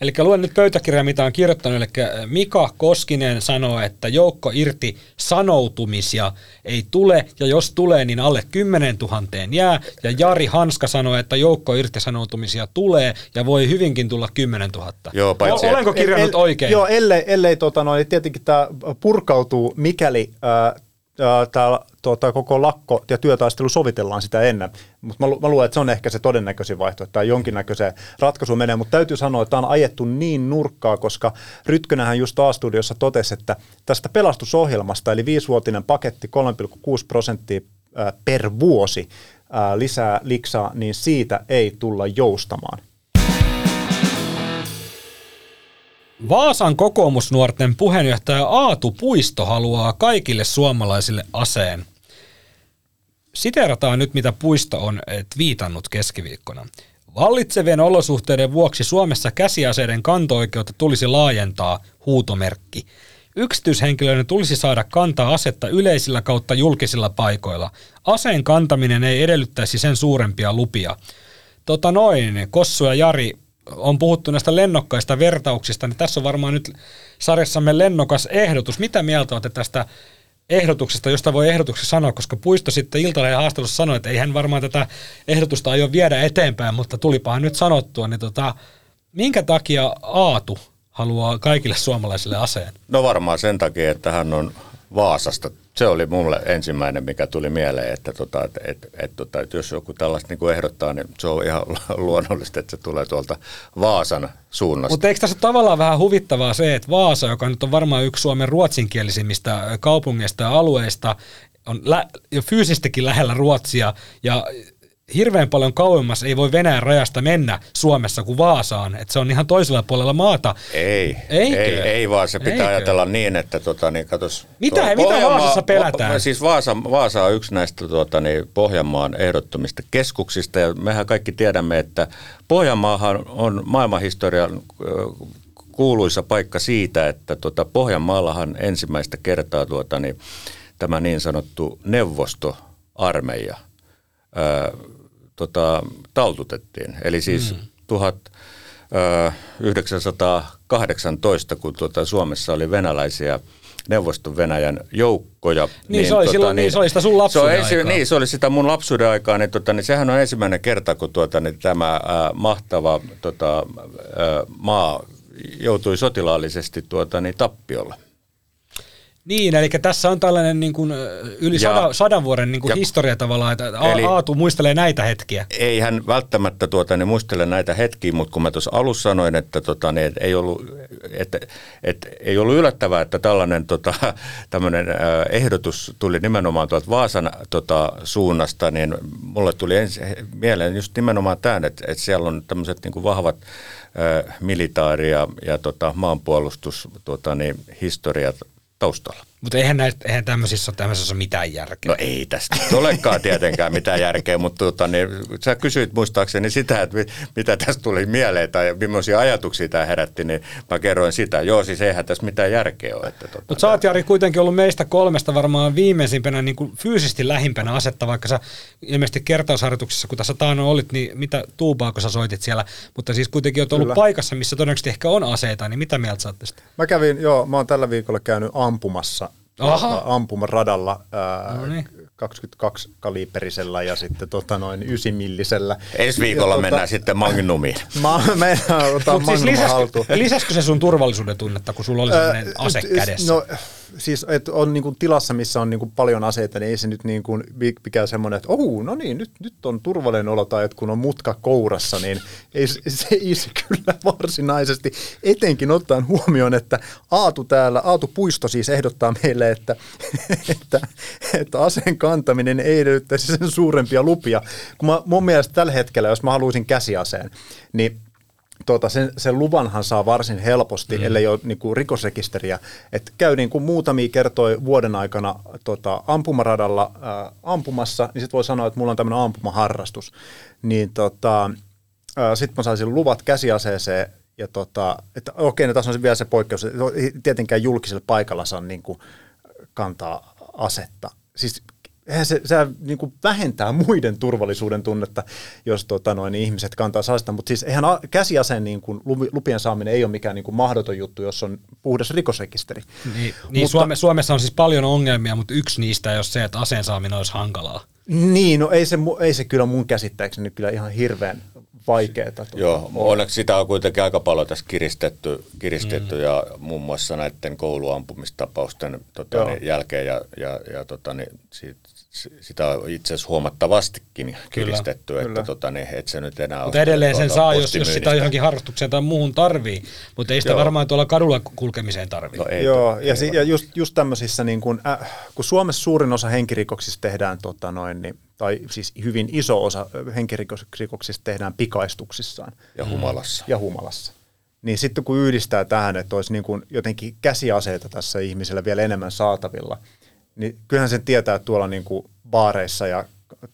Eli luen nyt pöytäkirjaa, mitä on kirjoittanut. Eli Mika Koskinen sanoo, että joukko irti sanoutumisia ei tule, ja jos tulee, niin alle 10 000 jää. Ja Jari Hanska sanoo, että joukko irtisanoutumisia tulee, ja voi hyvinkin tulla 10 000. Joo, paitsi, Olenko kirjannut el, el, oikein? Joo, ellei, ellei tota, no, tietenkin tämä purkautuu, mikäli äh, tämä tuota, koko lakko ja työtaistelu sovitellaan sitä ennen. Mutta mä, mä luulen, että se on ehkä se todennäköisin vaihtoehto, että jonkinnäköiseen ratkaisuun menee. Mutta täytyy sanoa, että tämä on ajettu niin nurkkaa, koska Rytkönähän just A-studiossa totesi, että tästä pelastusohjelmasta, eli viisivuotinen paketti 3,6 prosenttia per vuosi lisää liksaa, niin siitä ei tulla joustamaan. Vaasan kokoomusnuorten puheenjohtaja Aatu Puisto haluaa kaikille suomalaisille aseen. Siterataan nyt, mitä Puisto on viitannut keskiviikkona. Vallitsevien olosuhteiden vuoksi Suomessa käsiaseiden kanto-oikeutta tulisi laajentaa, huutomerkki. Yksityishenkilöiden tulisi saada kantaa asetta yleisillä kautta julkisilla paikoilla. Aseen kantaminen ei edellyttäisi sen suurempia lupia. Tota noin, Kossu ja Jari, on puhuttu näistä lennokkaista vertauksista, niin tässä on varmaan nyt sarjassamme lennokas ehdotus. Mitä mieltä olette tästä ehdotuksesta, josta voi ehdotuksessa sanoa, koska Puisto sitten Iltalehden haastelussa sanoi, että ei hän varmaan tätä ehdotusta aio viedä eteenpäin, mutta tulipahan nyt sanottua, niin tota, minkä takia Aatu haluaa kaikille suomalaisille aseen? No varmaan sen takia, että hän on Vaasasta se oli mulle ensimmäinen, mikä tuli mieleen, että, tota, että, että, että, tota, että jos joku tällaista niin ehdottaa, niin se on ihan [LAUGHS] luonnollista, että se tulee tuolta Vaasan suunnasta. Mutta eikö tässä ole tavallaan vähän huvittavaa se, että Vaasa, joka nyt on varmaan yksi Suomen ruotsinkielisimmistä kaupungeista ja alueista, on lä- jo fyysistikin lähellä Ruotsia ja hirveän paljon kauemmas ei voi Venäjän rajasta mennä Suomessa kuin Vaasaan, että se on ihan toisella puolella maata. Ei, ei, ei vaan se pitää Eikö? ajatella niin, että tota, niin, katos, mitä, tuo, mitä Vaasassa pelätään? Siis Vaasa, Vaasa on yksi näistä tuota, niin, Pohjanmaan ehdottomista keskuksista ja mehän kaikki tiedämme, että Pohjanmaahan on maailmanhistorian kuuluisa paikka siitä, että tuota, Pohjanmaallahan ensimmäistä kertaa tuota, niin, tämä niin sanottu neuvostoarmeija – tota, taltutettiin. Eli siis mm. 1918, kun tuota Suomessa oli venäläisiä Neuvoston Venäjän joukkoja. Niin, niin, se, oli tota, silloin, niin, niin se oli sitä sun lapsuuden se aikaa. Niin, se oli sitä mun lapsuuden aikaa. Niin, tota, niin sehän on ensimmäinen kerta, kun tuota, niin tämä ää, mahtava tota, ää, maa joutui sotilaallisesti tuota, niin, tappiolle. Niin, eli tässä on tällainen niin kuin yli ja, sadan, sadan vuoden niin kuin ja, historia tavallaan, että eli, Aatu muistelee näitä hetkiä. Ei hän välttämättä tuota, niin muistele näitä hetkiä, mutta kun mä tuossa alussa sanoin, että, tota, niin, ei, ollut, että, että ei ollut yllättävää, että tällainen tota, [LAUGHS] tämmöinen ehdotus tuli nimenomaan tuolta Vaasan tota, suunnasta, niin mulle tuli ensi, mieleen just nimenomaan tämä, että, että siellä on tämmöiset niin kuin vahvat militaari- ja, ja tota, maanpuolustus tota, niin, historiat taustalla. Mutta eihän, näitä, eihän tämmöisissä, tämmöisissä ole mitään järkeä. No ei tästä olekaan tietenkään mitään järkeä, mutta tota, niin, sä kysyit muistaakseni sitä, että mitä tästä tuli mieleen tai millaisia ajatuksia tämä herätti, niin mä kerroin sitä. Joo, siis eihän tässä mitään järkeä ole. Että, tota, Mutta sä oot Jari kuitenkin ollut meistä kolmesta varmaan viimeisimpänä niin kuin fyysisesti lähimpänä asetta, vaikka sä ilmeisesti kertausharjoituksessa, kun tässä taano olit, niin mitä tuubaa, kun sä soitit siellä, mutta siis kuitenkin oot ollut Kyllä. paikassa, missä todennäköisesti ehkä on aseita, niin mitä mieltä sä oot tästä? Mä kävin, joo, mä oon tällä viikolla käynyt ampumassa ampumaradalla ää, No niin. 22 kaliberisellä ja sitten tota noin 9 millisellä. Ensi viikolla Ja, mennään sitten Magnumiin. [LAUGHS] Mä mennään ottaa Mutta siis Magnum lisäskö, haltuun. lisäskö se sun turvallisuuden tunnetta, kun sulla oli sellainen Ää, ase et- kädessä? No siis, että on niinku tilassa, missä on niinku paljon aseita, niin ei se nyt niinku mikään semmoinen, että oh, no niin, nyt, nyt on turvallinen olo, tai että kun on mutka kourassa, niin ei, [LAUGHS] se- ei se kyllä varsinaisesti, etenkin ottaen huomioon, että Aatu täällä, Aatu Puisto siis ehdottaa meille, että, [LAUGHS] että, että aseen kantaminen ei edellyttäisi sen suurempia lupia, kun mä, mun mielestä tällä hetkellä, jos mä haluaisin käsiaseen, niin Tuota, sen, sen luvanhan saa varsin helposti, mm. ellei ole niin kuin rikosrekisteriä. Et käy niin kuin muutamia kertoja vuoden aikana tota, ampumaradalla ää, ampumassa, niin sitten voi sanoa, että mulla on tämmöinen ampumaharrastus. Niin tota, sitten mä saisin luvat käsiaseeseen, ja tota, että okei, no tässä on se vielä se poikkeus, että tietenkään julkisella paikalla saa niin kuin kantaa asetta. Siis eihän se, se niin kuin vähentää muiden turvallisuuden tunnetta, jos tota noin, niin ihmiset kantaa asetta, mutta siis eihän käsiaseen niin kuin lupien saaminen ei ole mikään niin kuin mahdoton juttu, jos on puhdas rikosrekisteri. Niin, niin Mutta- Suome, Suomessa on siis paljon ongelmia, mutta yksi niistä ei ole se, että aseen saaminen olisi hankalaa. Niin, no ei se, ei se kyllä mun käsittääkseni kyllä ihan hirveän vaikeaa. Joo, onneksi sitä on kuitenkin aika paljon tässä kiristetty, kiristetty mm. ja muun muassa näiden kouluampumistapausten tota, niin, jälkeen ja, ja, ja tota, niin, sit, sitä on itse asiassa huomattavastikin kiristetty, Kyllä. että tota, niin, et se nyt enää Mutta edelleen sen saa, jos, jos sitä johonkin harrastukseen tai muuhun tarvii, mutta ei sitä Joo. varmaan tuolla kadulla kulkemiseen tarvii. No ei, Joo, ei ja, si- varmaan. ja just, just tämmöisissä, niin kun, äh, kun Suomessa suurin osa henkirikoksista tehdään, tota noin, niin, tai siis hyvin iso osa henkirikoksista tehdään pikaistuksissaan Ja humalassa. ja humalassa. Niin sitten kun yhdistää tähän, että olisi niin kuin jotenkin käsiaseita tässä ihmisellä vielä enemmän saatavilla, niin kyllähän sen tietää, että tuolla niin kuin baareissa ja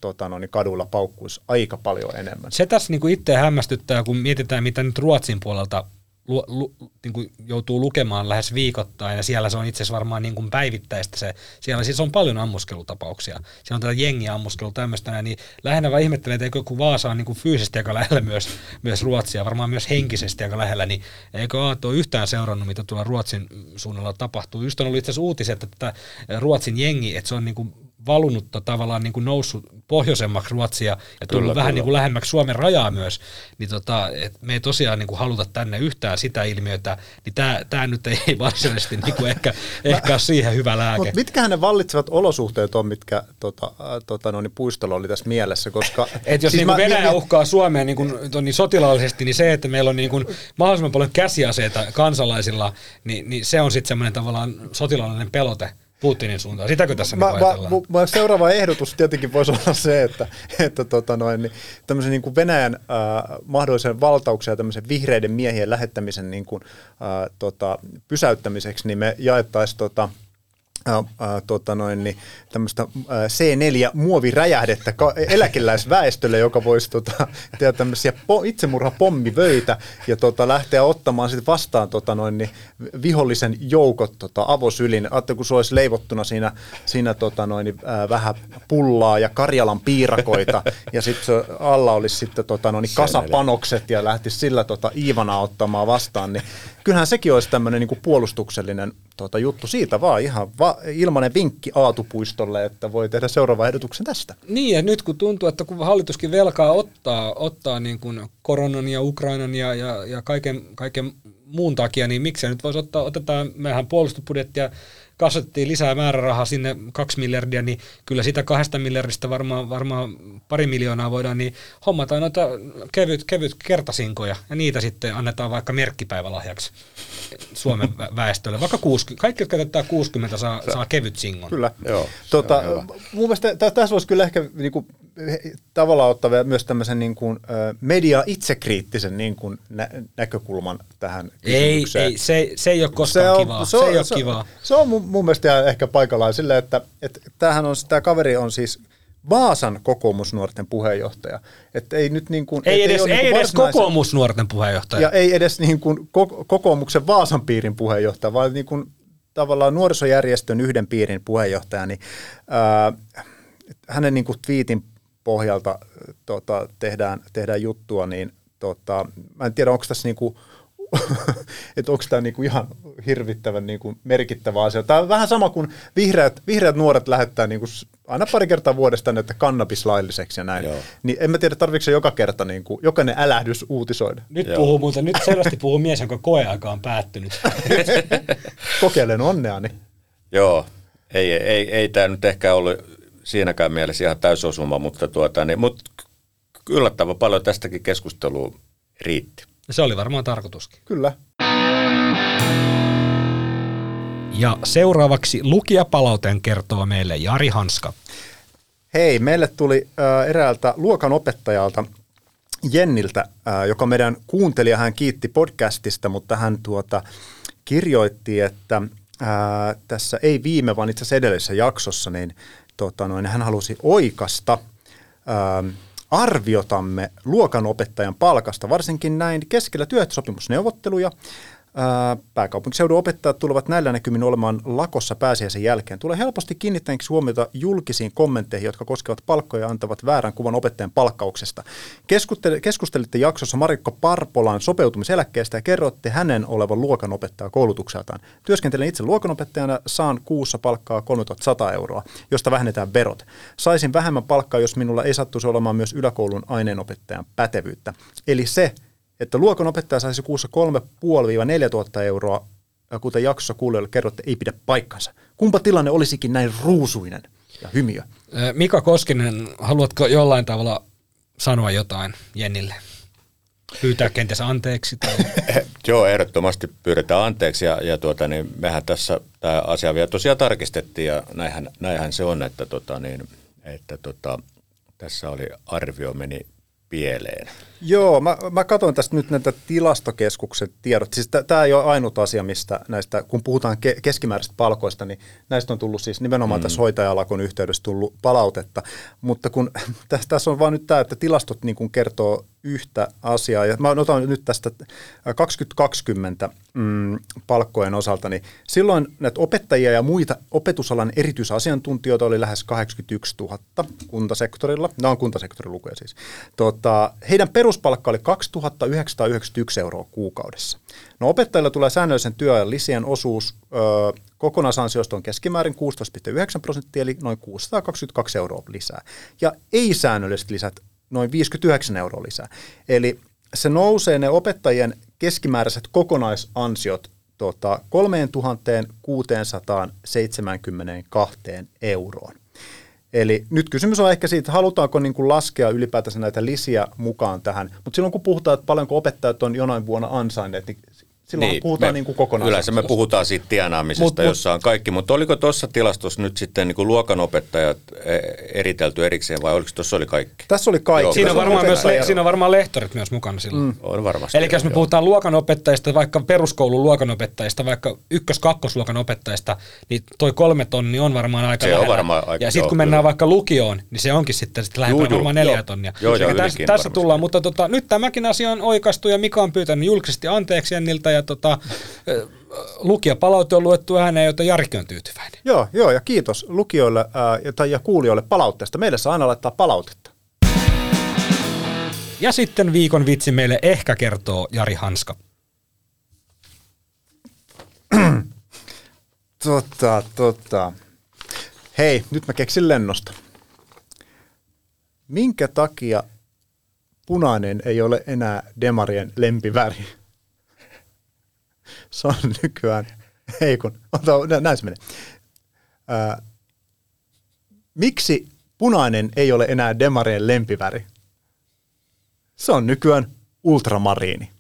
tota, no, niin kadulla paukkuisi aika paljon enemmän. Se tässä niin itse hämmästyttää, kun mietitään, mitä nyt Ruotsin puolelta lu, lu, niin kuin joutuu lukemaan lähes viikoittain, ja siellä se on itse asiassa varmaan niin kuin päivittäistä se. Siellä siis on paljon ammuskelutapauksia. Siellä on tätä jengiä ammuskelu tämmöistä, niin lähinnä vaan ihmettelee, että eikö kun Vaasa on niin kuin fyysisesti aika lähellä myös, myös Ruotsia, varmaan myös henkisesti aika lähellä, niin eikö Aatto ole yhtään seurannut, mitä tuolla Ruotsin suunnalla tapahtuu. Just on ollut itse asiassa uutiset, että Ruotsin jengi, että se on niin kuin valunut tavallaan niin kuin noussut pohjoisemmaksi Ruotsia ja tullut Kyllä, vähän kyllä. niin kuin lähemmäksi Suomen rajaa myös, niin tota, et me ei tosiaan niin kuin haluta tänne yhtään sitä ilmiötä, niin tämä, tämä nyt ei [LAUGHS] varsinaisesti niin kuin ehkä, ehkä ole siihen hyvä lääke. Mutta mitkähän ne vallitsevat olosuhteet on, mitkä tota, äh, tota, no, niin puistolla oli tässä mielessä, koska... [LAUGHS] Et jos siis niin mä- Venäjä mi- uhkaa Suomea niin kuin, niin sotilaallisesti, niin se, että meillä on niin kuin mahdollisimman paljon käsiaseita kansalaisilla, niin, niin se on sitten semmoinen tavallaan sotilaallinen pelote Putinin suuntaan. Sitäkö tässä Mä, niin mä, mä, seuraava ehdotus tietenkin voisi olla se, että, että tota noin, niin tämmöisen niin kuin Venäjän äh, mahdollisen valtauksen ja tämmöisen vihreiden miehien lähettämisen niin kuin, äh, tota, pysäyttämiseksi, niin me jaettaisiin tota, äh, tota noin, niin tämmöistä äh, C4-muoviräjähdettä ka- eläkeläisväestölle, joka voisi tota, tehdä tämmöisiä po- itsemurhapommivöitä ja tota, lähteä ottamaan sitten vastaan tota, noin, niin vihollisen joukot tota, avosylin. Ajattelin, kun se olisi leivottuna siinä, siinä tota, noin, niin, äh, vähän pullaa ja Karjalan piirakoita ja sitten alla olisi sitten tota, noin, niin kasapanokset ja lähtisi sillä tota, Iivana ottamaan vastaan, niin kyllähän sekin olisi tämmöinen niin puolustuksellinen tota, juttu siitä vaan ihan va- ilmainen vinkki Aatupuistolle, että voi tehdä seuraavan ehdotuksen tästä. Niin, ja nyt kun tuntuu, että kun hallituskin velkaa ottaa, ottaa niin kuin koronan ja Ukrainan ja, ja, ja kaiken, kaiken muun takia, niin miksei nyt voisi ottaa, otetaan, mehän puolustusbudjettia kasvattiin lisää määrärahaa sinne kaksi miljardia, niin kyllä sitä kahdesta miljardista varmaan, varmaan pari miljoonaa voidaan, niin hommataan noita kevyt, kevyt kertasinkoja, ja niitä sitten annetaan vaikka merkkipäivälahjaksi Suomen vä- väestölle. Vaikka 60, kaikki, jotka täyttää 60, saa, saa kevyt singon. Kyllä. Joo, Tota, mun mielestä tä- tässä voisi kyllä ehkä niinku tavallaan ottaa myös tämmöisen niin kuin, media itsekriittisen niin kuin nä- näkökulman tähän Ei, kysymykseen. ei se, se ei ole koskaan se on, kivaa. Se, se, ei ole se, kivaa. Se on mun, mun mielestä ehkä paikallaan silleen, että, että tämähän on, tämä kaveri on siis Vaasan kokoomusnuorten puheenjohtaja. Että ei nyt niin kuin, Ei et edes, ole ei niin kuin edes kokoomusnuorten puheenjohtaja. ja ei edes niin kuin ko- kokoomuksen Vaasan piirin puheenjohtaja, vaan niin kuin tavallaan nuorisojärjestön yhden piirin puheenjohtaja, niin ää, hänen niin kuin twiitin pohjalta äh, tota, tehdään, tehdään juttua, niin tota, mä en tiedä, onko tässä [LAUGHS] niin kuin, että onko tämä niinku ihan hirvittävän niinku merkittävä asia. Tämä on vähän sama kuin vihreät, vihreät nuoret lähettää niinku aina pari kertaa vuodesta näitä kannabis lailliseksi ja näin. Joo. Niin en mä tiedä, tarvitseeko se joka kerta niinku, jokainen älähdys uutisoida. Nyt Joo. puhuu muuten, nyt selvästi puhuu mies, jonka koeaika on päättynyt. [LAUGHS] Kokeilen onneani. Joo, ei, ei, ei tämä nyt ehkä ollut siinäkään mielessä ihan täysosuma, mutta, tuota, niin, mutta yllättävän paljon tästäkin keskustelua riitti. Se oli varmaan tarkoituskin. Kyllä. Ja seuraavaksi lukijapalauteen kertoo meille Jari Hanska. Hei, meille tuli äh, eräältä luokan opettajalta Jenniltä, äh, joka meidän kuuntelija, hän kiitti podcastista, mutta hän tuota, kirjoitti, että äh, tässä ei viime, vaan itse asiassa edellisessä jaksossa, niin tota, noin, hän halusi oikasta äh, arviotamme luokanopettajan palkasta, varsinkin näin keskellä työehtosopimusneuvotteluja. Ää, Pääkaupunkiseudun opettajat tulevat näillä näkymin olemaan lakossa pääsiäisen jälkeen. Tulee helposti kiinnittäneeksi huomiota julkisiin kommentteihin, jotka koskevat palkkoja ja antavat väärän kuvan opettajan palkkauksesta. Keskustel- Keskustelitte jaksossa Marikko Parpolan sopeutumiseläkkeestä ja kerroitte hänen olevan luokanopettaja koulutukseltaan. Työskentelen itse luokanopettajana, saan kuussa palkkaa 3100 euroa, josta vähennetään verot. Saisin vähemmän palkkaa, jos minulla ei sattuisi olemaan myös yläkoulun aineenopettajan pätevyyttä. Eli se, että luokanopettaja saisi kuussa 3,5-4 tuhatta euroa, ja kuten jaksossa kuulijoille kerrotte, ei pidä paikkansa. Kumpa tilanne olisikin näin ruusuinen ja hymiö? Mika Koskinen, haluatko jollain tavalla sanoa jotain Jennille? Pyytää kenties anteeksi? Tai... [LAUGHS] Joo, ehdottomasti pyydetään anteeksi ja, ja tuota, niin mehän tässä tämä asia vielä tosiaan tarkistettiin ja näinhän, näinhän se on, että, tota, niin, että tota, tässä oli arvio meni pieleen. Joo, mä, mä katson tästä nyt näitä tilastokeskuksen tiedot. Siis tämä ei ole ainut asia, mistä näistä, kun puhutaan ke- keskimääräisistä palkoista, niin näistä on tullut siis nimenomaan mm. tässä hoitajalakon yhteydessä tullut palautetta. Mutta kun [LAUGHS] tässä, tässä on vaan nyt tämä, että tilastot niin kuin kertoo yhtä asiaa, ja mä otan nyt tästä 2020 mm, palkkojen osalta, niin silloin näitä opettajia ja muita opetusalan erityisasiantuntijoita oli lähes 81 000 kuntasektorilla. Nämä on kuntasektorin lukuja siis. Tota, heidän peruspalkka oli 2991 euroa kuukaudessa. No opettajilla tulee säännöllisen työajan lisien osuus ö, kokonaisansiosta on keskimäärin 16,9 prosenttia, eli noin 622 euroa lisää. Ja ei-säännölliset lisät noin 59 euroa lisää. Eli se nousee ne opettajien keskimääräiset kokonaisansiot tota, 3672 euroon. Eli nyt kysymys on ehkä siitä, halutaanko niin kuin laskea ylipäätänsä näitä lisiä mukaan tähän. Mutta silloin kun puhutaan, että paljonko opettajat on jonain vuonna ansainneet, niin silloin niin, puhutaan me- niin kuin kokonaan. Yleensä me puhutaan siitä tienaamisesta, Mut- jossa on kaikki, mutta oliko tuossa tilastossa nyt sitten niin kuin luokanopettajat eh, eritelty erikseen vai oliko tuossa oli kaikki? Tässä oli kaikki. Joo, Siinä on, varmaan myös, opettajia. siinä on varmaan lehtorit myös mukana silloin. Mm. On varmasti. Eli jos me joo. puhutaan luokanopettajista, vaikka peruskoulun luokanopettajista, vaikka ykkös-kakkosluokan opettajista, niin toi kolme tonni on varmaan aika Se on lähellä. varmaan aika- ja sitten joo, kun mennään kyllä. vaikka lukioon, niin se onkin sitten sit lähempänä juu, varmaan neljä joo. tonnia. Joo, joo, Ja tässä, tässä varmasti. tullaan, mutta tota, nyt tämäkin asia on oikaistu ja Mika on pyytänyt julkisesti anteeksi Jenniltä ja tota, lukijapalaute on luettu ääneen, jota Jarkki on tyytyväinen. Joo, joo, ja kiitos lukijoille ää, ja- tai ja kuulijoille palautteesta. Meille saa aina laittaa palautetta. Ja sitten viikon vitsi meille ehkä kertoo Jari Hanska. [CLEARS THROAT] Tota, tota. Hei, nyt mä keksin lennosta. Minkä takia punainen ei ole enää demarien lempiväri? Se on nykyään, ei kun, näin se menee. Ää, miksi punainen ei ole enää demarien lempiväri? Se on nykyään ultramariini.